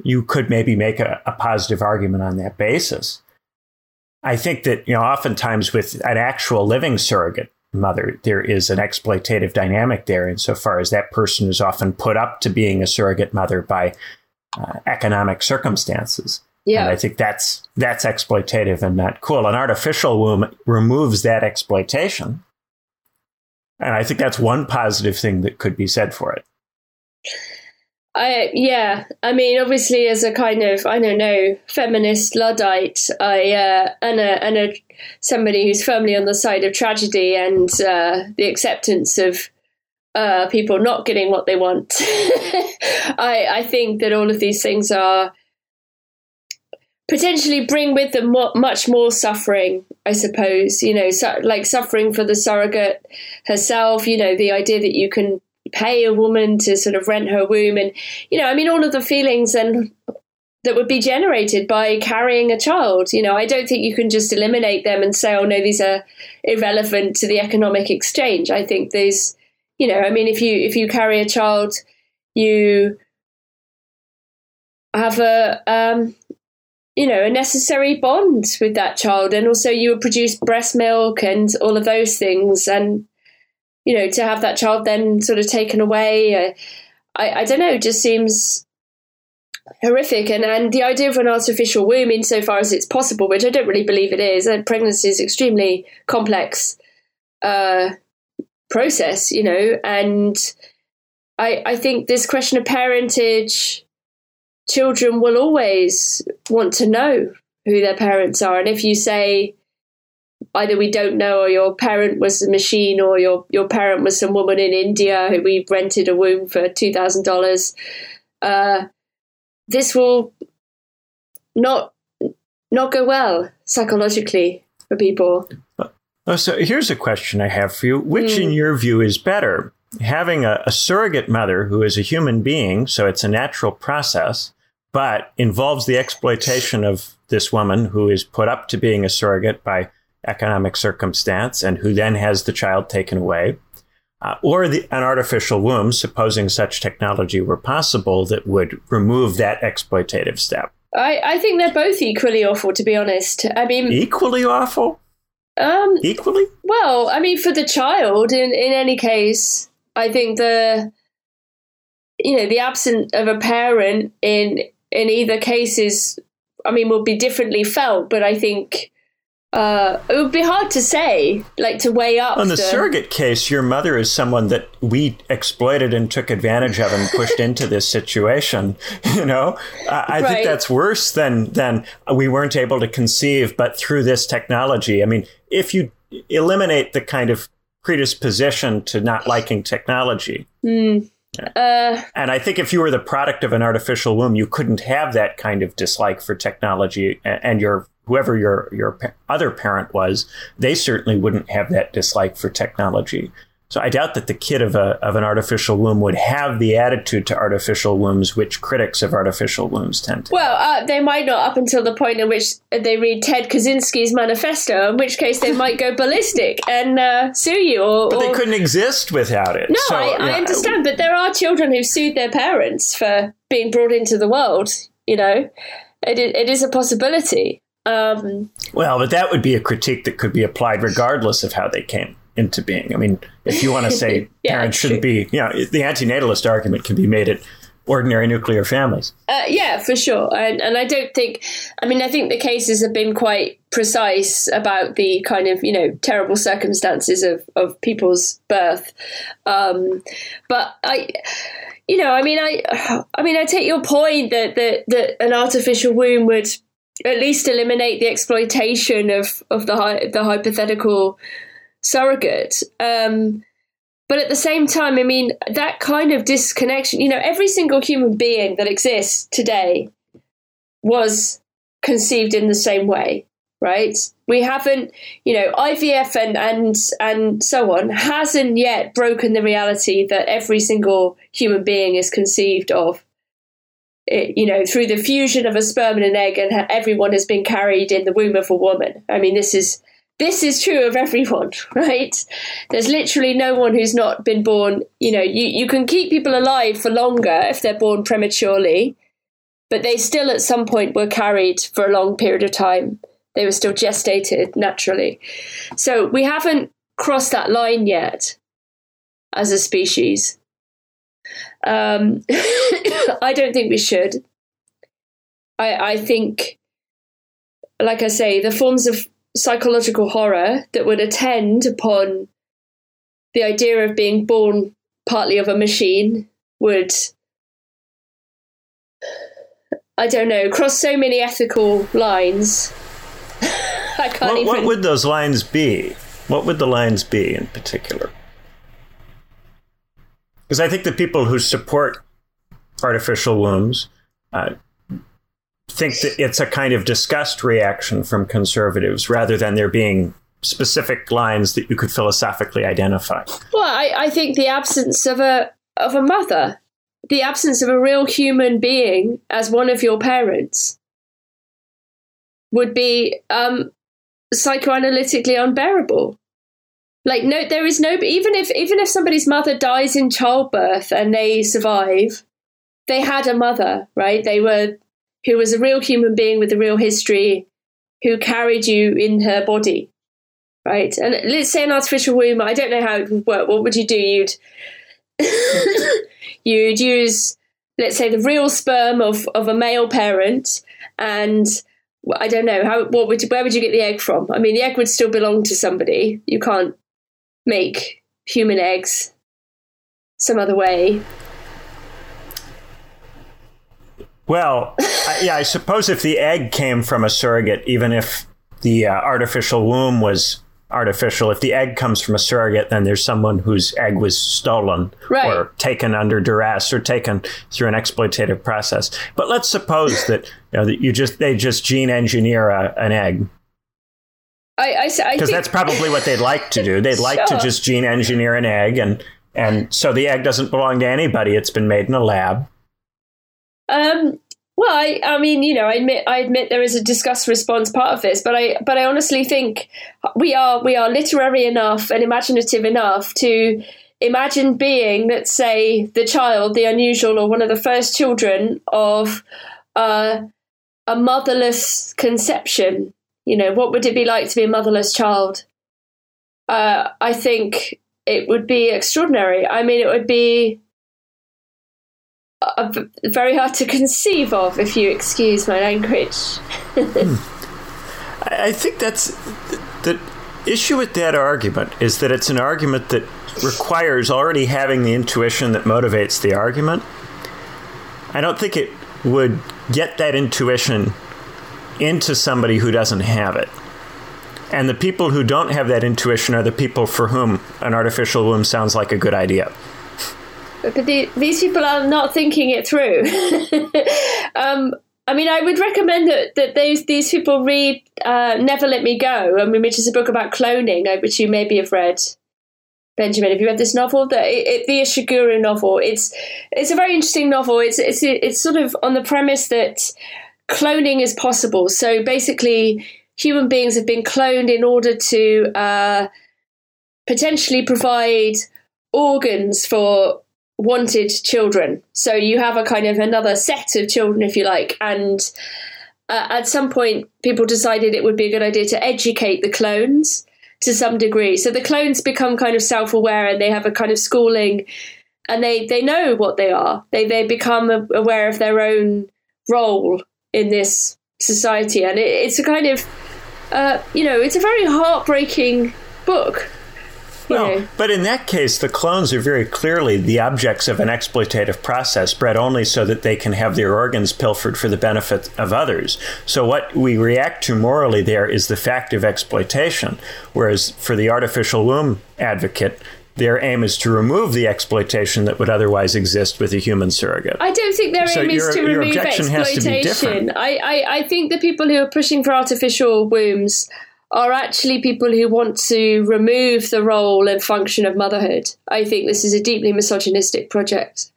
you could maybe make a, a positive argument on that basis. I think that you know oftentimes with an actual living surrogate mother, there is an exploitative dynamic there insofar as that person is often put up to being a surrogate mother by uh, economic circumstances. Yeah. And I think that's that's exploitative and not cool. An artificial womb removes that exploitation. And I think that's one positive thing that could be said for it. I yeah, I mean, obviously, as a kind of I don't know feminist luddite, I uh, and a and a somebody who's firmly on the side of tragedy and uh, the acceptance of uh, people not getting what they want. I I think that all of these things are potentially bring with them much more suffering. I suppose you know, like suffering for the surrogate herself. You know, the idea that you can pay a woman to sort of rent her womb. And you know i mean all of the feelings and that would be generated by carrying a child. You know i don't think you can just eliminate them and say oh no these are irrelevant to the economic exchange. I think there's you know i mean if you if you carry a child you have a um you know a necessary bond with that child. And also you would produce breast milk and all of those things. And you know, to have that child then sort of taken away, uh, I, I don't know, just seems horrific. And, and the idea of an artificial womb, insofar as it's possible, which I don't really believe it is, and pregnancy is extremely complex uh, process, you know, and I, I think this question of parentage, children will always want to know who their parents are. And if you say, either we don't know or your parent was a machine or your your parent was some woman in India who we rented a womb for two thousand uh, dollars. This will not not go well psychologically for people. Oh, so here's a question I have for you: Which, mm. in your view, is better? Having a, a surrogate mother who is a human being, so it's a natural process, but involves the exploitation of this woman who is put up to being a surrogate by economic circumstance and who then has the child taken away, uh, or the, an artificial womb, supposing such technology were possible, that would remove that exploitative step. I, I think they're both equally awful, to be honest. I mean, equally awful. Um, equally. Well, I mean, for the child, in in any case, I think the you know the absence of a parent in in either case is, I mean, will be differently felt. But I think uh, it would be hard to say, like to weigh up. On the, surrogate case, your mother is someone that we exploited and took advantage of and pushed into this situation. You know, I, I right. think that's worse than than we weren't able to conceive, but through this technology. I mean, if you eliminate the kind of predisposition to not liking technology. Mm. Uh, and I think if you were the product of an artificial womb, you couldn't have that kind of dislike for technology, and your whoever your your other parent was, they certainly wouldn't have that dislike for technology. So I doubt that the kid of a of an artificial womb would have the attitude to artificial wombs which critics of artificial wombs tend to. Well, uh, they might not up until the point in which they read Ted Kaczynski's manifesto, in which case they might go ballistic and uh, sue you. Or, but or... they couldn't exist without it. No, so, I, I understand, but there are children who sued their parents for being brought into the world. You know, it, it is a possibility. Um, well, but that would be a critique that could be applied regardless of how they came into being. I mean, if you want to say yeah, parents shouldn't true. be, you know, the antinatalist argument can be made at ordinary nuclear families. Uh, yeah, for sure. And, and I don't think, I mean, I think the cases have been quite precise about the kind of, you know, terrible circumstances of, of people's birth. Um, but I, you know, I mean, I, I mean, I take your point that, that, that an artificial womb would at least eliminate the exploitation of, of the, the hypothetical surrogate. Um, but at the same time, I mean, that kind of disconnection, you know, every single human being that exists today was conceived in the same way, right? We haven't, you know, IVF and and and so on hasn't yet broken the reality that every single human being is conceived of it, you know, through the fusion of a sperm and an egg, and everyone has been carried in the womb of a woman. I mean, this is this is true of everyone, right? There's literally no one who's not been born. You know, you, you can keep people alive for longer if they're born prematurely, but they still at some point were carried for a long period of time. They were still gestated naturally. So we haven't crossed that line yet as a species. Um, I don't think we should. I, I think, like I say, the forms of psychological horror that would attend upon the idea of being born partly of a machine would I don't know, cross so many ethical lines. I can't what, even. What would those lines be? What would the lines be in particular? Because I think the people who support artificial wombs uh, think that it's a kind of disgust reaction from conservatives rather than there being specific lines that you could philosophically identify. Well, I, I think the absence of a of a mother, the absence of a real human being as one of your parents, would be um, psychoanalytically unbearable. Like no, there is no even if even if somebody's mother dies in childbirth and they survive, they had a mother, right? They were who was a real human being with a real history, who carried you in her body, right? And let's say an artificial womb. I don't know how it would work. What would you do? You'd you'd use, let's say, the real sperm of of a male parent, and I don't know how. What would you, where would you get the egg from? I mean, the egg would still belong to somebody. You can't make human eggs some other way. Well, I, yeah, I suppose if the egg came from a surrogate, even if the uh, artificial womb was artificial, if the egg comes from a surrogate, then there's someone whose egg was stolen right. or taken under duress or taken through an exploitative process. But let's suppose that you know that you just they just gene engineer a, an egg. Because that's probably what they'd like to do. They'd like sure. to just gene engineer an egg, and and so the egg doesn't belong to anybody. It's been made in a lab. Um, well, I, I mean, you know, I admit, I admit there is a discuss response part of this, but I, but I honestly think we are, we are literary enough and imaginative enough to imagine being, let's say, the child, the unusual, or one of the first children of uh, a motherless conception. You know, what would it be like to be a motherless child? Uh, I think it would be extraordinary. I mean, it would be very hard to conceive of, if you excuse my language. hmm. I think that's the issue with that argument is that it's an argument that requires already having the intuition that motivates the argument. I don't think it would get that intuition into somebody who doesn't have it. And the people who don't have that intuition are the people for whom an artificial womb sounds like a good idea but the, these people are not thinking it through. um, I mean, I would recommend that, that those these people read uh, "Never Let Me Go," I mean, which is a book about cloning, uh, which you maybe have read. Benjamin, have you read this novel? The, it, the Ishiguro novel. It's it's a very interesting novel. It's it's it's sort of on the premise that cloning is possible. So basically, human beings have been cloned in order to uh, potentially provide organs for wanted children. So you have a kind of another set of children, if you like, and uh, at some point, people decided it would be a good idea to educate the clones to some degree. So the clones become kind of self aware and they have a kind of schooling and they, they know what they are. They, they become aware of their own role in this society. And it, it's a kind of, uh, you know, it's a very heartbreaking book no, but in that case, the clones are very clearly the objects of an exploitative process bred only so that they can have their organs pilfered for the benefit of others. So, what we react to morally there is the fact of exploitation, whereas for the artificial womb advocate, their aim is to remove the exploitation that would otherwise exist with a human surrogate. I don't think their so aim your, is to remove exploitation. To I, I, I think the people who are pushing for artificial wombs are actually people who want to remove the role and function of motherhood. I think this is a deeply misogynistic project.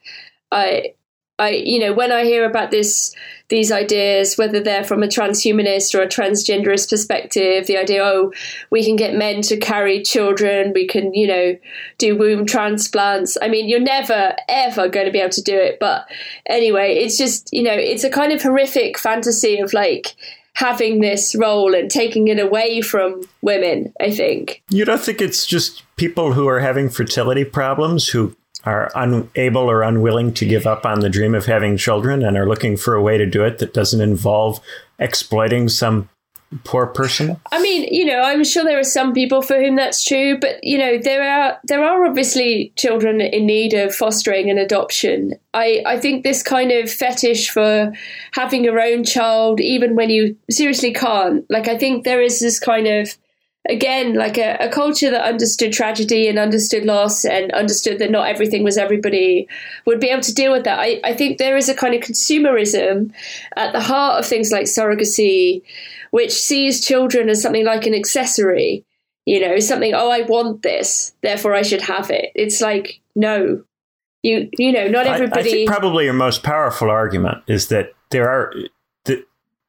I, I, you know, when I hear about this, these ideas, whether they're from a transhumanist or a transgenderist perspective, the idea, oh, we can get men to carry children, we can, you know, do womb transplants. I mean, you're never, ever going to be able to do it. But anyway, it's just, you know, it's a kind of horrific fantasy of like, having this role and taking it away from women, I think. You don't think it's just people who are having fertility problems who are unable or unwilling to give up on the dream of having children and are looking for a way to do it that doesn't involve exploiting some poor person? I mean, you know, I'm sure there are some people for whom that's true, but you know, there are there are obviously children in need of fostering and adoption. I I think this kind of fetish for having your own child even when you seriously can't. Like I think there is this kind of again like a, a, culture that understood tragedy and understood loss and understood that not everything was everybody would be able to deal with that. I, I think there is a kind of consumerism at the heart of things like surrogacy which sees children as something like an accessory you know something oh i want this therefore i should have it. It's like no. You you know not everybody I, I think probably your most powerful argument is that there are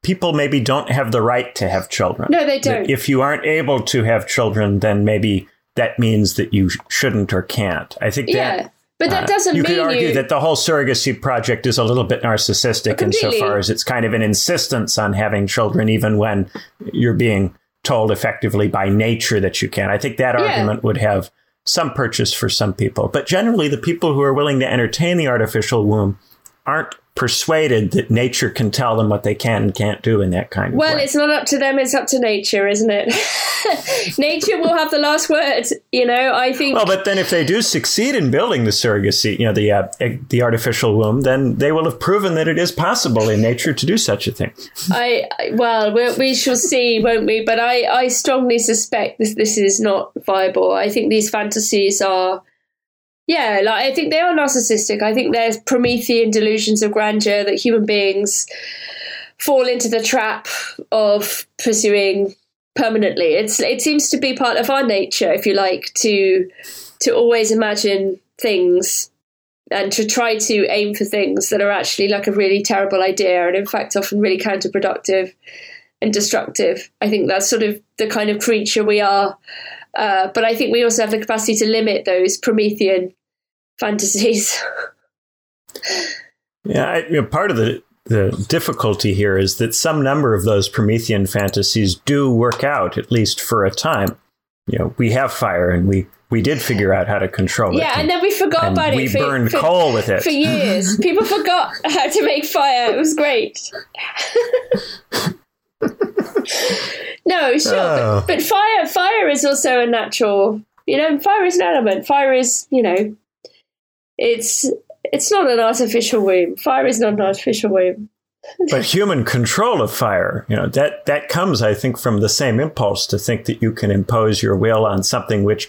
people maybe don't have the right to have children. No, they don't. If you aren't able to have children, then maybe that means that you shouldn't or can't. I think yeah. that. But that uh, doesn't uh, you mean could argue you... that the whole surrogacy project is a little bit narcissistic Completely. insofar as it's kind of an insistence on having children, even when you're being told effectively by nature that you can. I think that yeah. argument would have some purchase for some people. But generally, the people who are willing to entertain the artificial womb aren't persuaded that nature can tell them what they can and can't do in that kind of well, way. it's not up to them, it's up to nature, isn't it? nature will have the last word, you know, I think. Well, but then if they do succeed in building the surrogacy, you know, the, uh, the artificial womb, then they will have proven that it is possible in nature to do such a thing. I, well, we, we shall see, won't we? But I, I strongly suspect this, this is not viable. I think these fantasies are yeah, like I think they are narcissistic. I think there's Promethean delusions of grandeur that human beings fall into the trap of pursuing permanently. It's it seems to be part of our nature, if you like, to to always imagine things and to try to aim for things that are actually like a really terrible idea and in fact often really counterproductive and destructive. I think that's sort of the kind of creature we are. Uh, but I think we also have the capacity to limit those Promethean fantasies. yeah, I, you know, part of the the difficulty here is that some number of those Promethean fantasies do work out, at least for a time. You know, we have fire, and we we did figure out how to control it. Yeah, and, then we forgot about we it. We burned for, coal with it for years. People forgot how to make fire. It was great. no, sure, oh. but, ah. but fire fire is also a natural. You know, fire is an element. Fire is you know it's it's not an artificial womb. Fire is not an artificial womb. but human control of fire, you know, that that comes, I think, from the same impulse to think that you can impose your will on something which,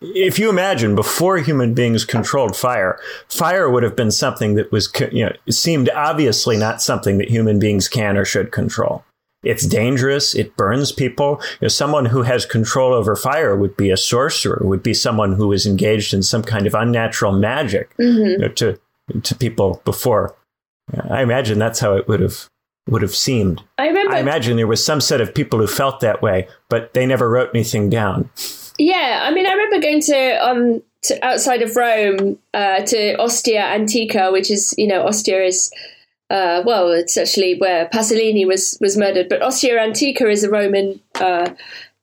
if you imagine, before human beings controlled fire, fire would have been something that was, you know, seemed obviously not something that human beings can or should control. It's dangerous. It burns people. You know, someone who has control over fire would be a sorcerer, would be someone who is engaged in some kind of unnatural magic mm-hmm. you know, to to people before. I imagine that's how it would have would have seemed. I remember. I imagine there was some set of people who felt that way, but they never wrote anything down. Yeah, I mean, I remember going to um to outside of Rome uh, to Ostia Antica, which is you know Ostia is uh, well, it's actually where Pasolini was was murdered. But Ostia Antica is a Roman uh,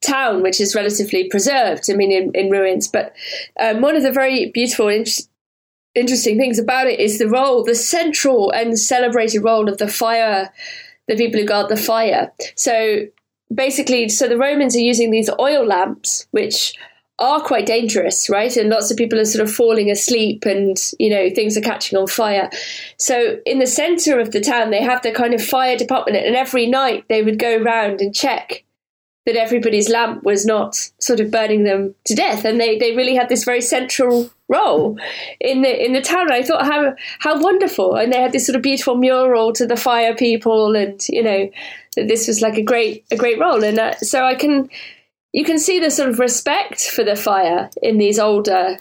town which is relatively preserved. I mean, in, in ruins. But um, one of the very beautiful, in- interesting things about it is the role, the central and celebrated role of the fire, the people who guard the fire. So basically, so the Romans are using these oil lamps, which are quite dangerous, right? And lots of people are sort of falling asleep and, you know, things are catching on fire. So in the center of the town, they have the kind of fire department, and every night they would go around and check that everybody's lamp was not sort of burning them to death. And they, they really had this very central role in the in the town. I thought how how wonderful. And they had this sort of beautiful mural to the fire people and, you know, this was like a great a great role. And uh, so I can you can see the sort of respect for the fire in these older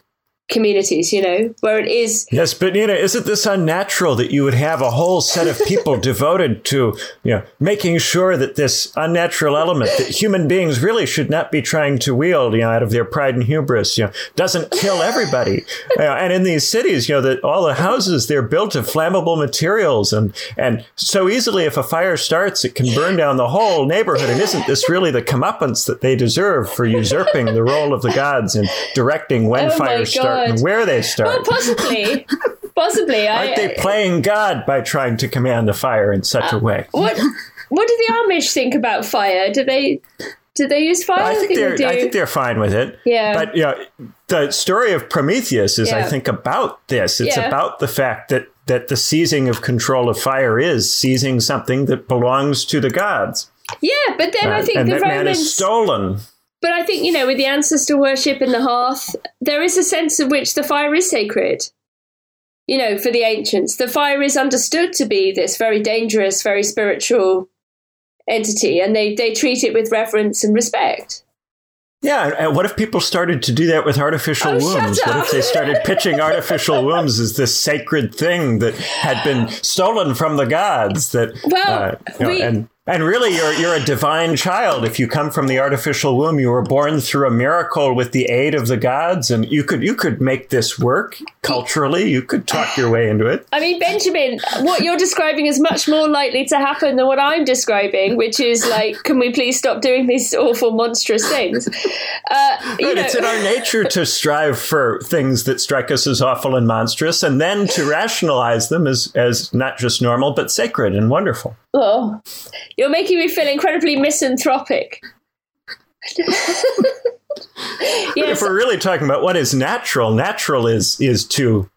communities, you know, where it is. Yes, but Nina, isn't this unnatural that you would have a whole set of people devoted to, you know, making sure that this unnatural element that human beings really should not be trying to wield, you know, out of their pride and hubris, you know, doesn't kill everybody. you know, and in these cities, you know, that all the houses they're built of flammable materials, and and so easily, if a fire starts, it can burn down the whole neighborhood. And isn't this really the comeuppance that they deserve for usurping the role of the gods and directing when Oh my fires start? And where they start. Well, possibly. possibly. Aren't I, they playing God by trying to command the fire in such a way? what what do the Amish think about fire? Do they do they use fire? I think they're they. I think they're fine with it. Yeah. But you know, the story of Prometheus is I think about this. It's Yeah. about the fact that that the seizing of control of fire is seizing something that belongs to the gods. yeah, but then I Uh, think and the Romans. is stolen. But I think you know, with the ancestor worship and the hearth, there is a sense in which the fire is sacred. You know, for the ancients, the fire is understood to be this very dangerous, very spiritual entity, and they they treat it with reverence and respect. Yeah, what if people started to do that with artificial Oh, wombs? What if they started pitching artificial wombs as this sacred thing that had been stolen from the gods? That Well, uh, you know, we- and and really, you're you're a divine child if you come from the artificial womb. You were born through a miracle with the aid of the gods, and you could you could make this work culturally. You could talk your way into it. I mean, Benjamin, what you're describing is much more likely to happen than what I'm describing, which is like, can we please stop doing these awful, monstrous things? Uh, you know, it's in our nature to strive for things that strike us as awful and monstrous, and then to rationalize them as as not just normal but sacred and wonderful. oh, you're making me feel incredibly misanthropic. Yes, if we're really talking about what is natural, natural is is to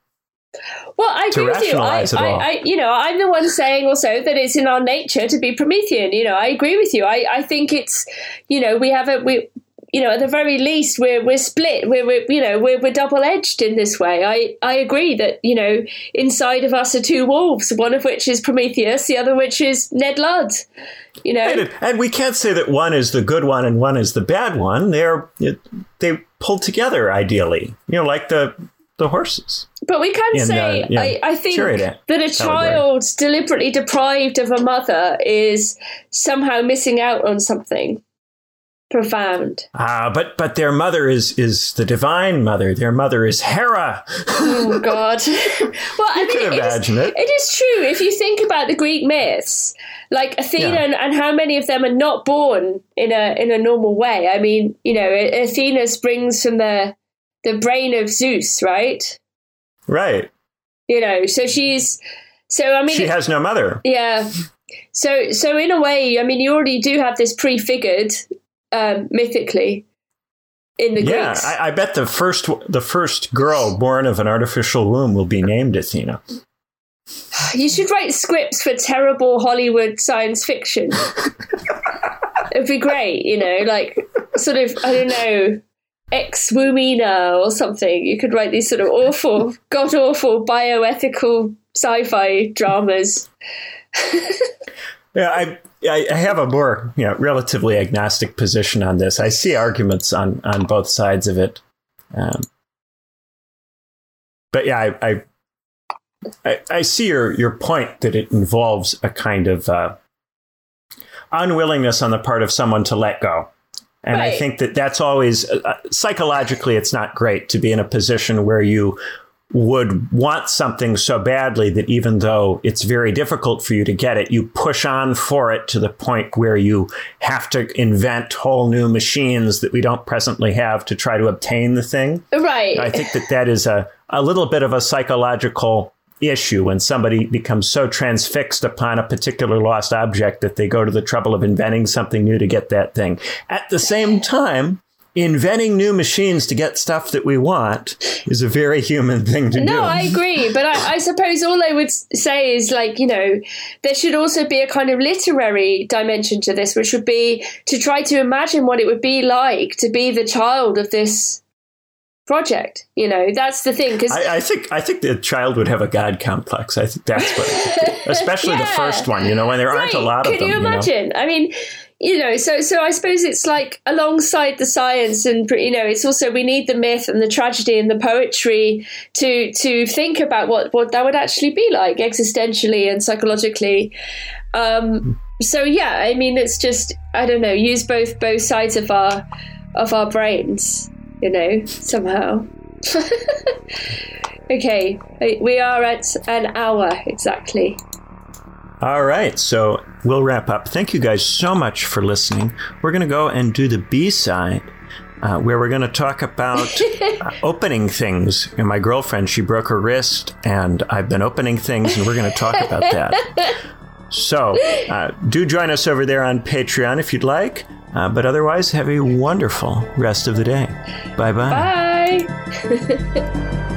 well, I agree with you. I, I. I, you know, I'm the one saying also that it's in our nature to be Promethean. You know, I agree with you. I, I think it's, you know, we have a we. You know, at the very least, we're we're split. We're, we're you know we're we're double edged in this way. I I agree that you know inside of us are two wolves, one of which is Prometheus, the other which is Ned Ludd. You know, and, and we can't say that one is the good one and one is the bad one. They're they pull together ideally. You know, like the the horses. But we can in, say, uh, yeah, I, I think that a allegory. child deliberately deprived of a mother is somehow missing out on something profound. Ah, but but their mother is is the divine mother. Their mother is Hera. Oh, God. well, I mean, it is- it. it is true. If you think about the Greek myths, like Athena Yeah. and, and how many of them are not born in a in a normal way. I mean, you know, Athena springs from the the brain of Zeus, right? right. You know, so she's so I mean She has no mother. Yeah. So so in a way, I mean, you already do have this prefigured um, mythically in the Yeah, Greeks. I, I bet the first the first girl born of an artificial womb will be named Athena. you should write scripts for terrible Hollywood science fiction. It'd be great, you know, like sort of I don't know. Ex Womina or something. You could write these sort of awful, god awful bioethical sci fi dramas. Yeah, I I have a more you know relatively agnostic position on this. I see arguments on on both sides of it, um, but yeah, I, I I see your your point that it involves a kind of uh, unwillingness on the part of someone to let go. And I think that that's always uh, psychologically, it's not great to be in a position where you would want something so badly that even though it's very difficult for you to get it, you push on for it to the point where you have to invent whole new machines that we don't presently have to try to obtain the thing. Right. I think that that is a, a little bit of a psychological issue when somebody becomes so transfixed upon a particular lost object that they go to the trouble of inventing something new to get that thing. At the same time, inventing new machines to get stuff that we want is a very human thing to no, do. No, I agree. But I, I, suppose all I would say is like, you know, there should also be a kind of literary dimension to this, which would be to try to imagine what it would be like to be the child of this project. You know, that's the thing. Because I, I, think I think the child would have a god complex. I think that's what, especially yeah. the first one. You know, when there right. aren't a lot Can of them. Can you imagine? You know? I mean, you know, so so I suppose it's like alongside the science, and you know, it's also we need the myth and the tragedy and the poetry to to think about what what that would actually be like existentially and psychologically. Um, so yeah, I mean, it's just I don't know, use both both sides of our of our brains you know, somehow. okay, we are at an hour exactly. All right, so we'll wrap up. Thank you guys so much for listening. We're going to go and do the B side. Uh, where we're going to talk about uh, opening things. And my girlfriend, she broke her wrist, and I've been opening things, and we're going to talk about that. So, uh, do join us over there on Patreon if you'd like. Uh, but otherwise, have a wonderful rest of the day. Bye-bye. Bye.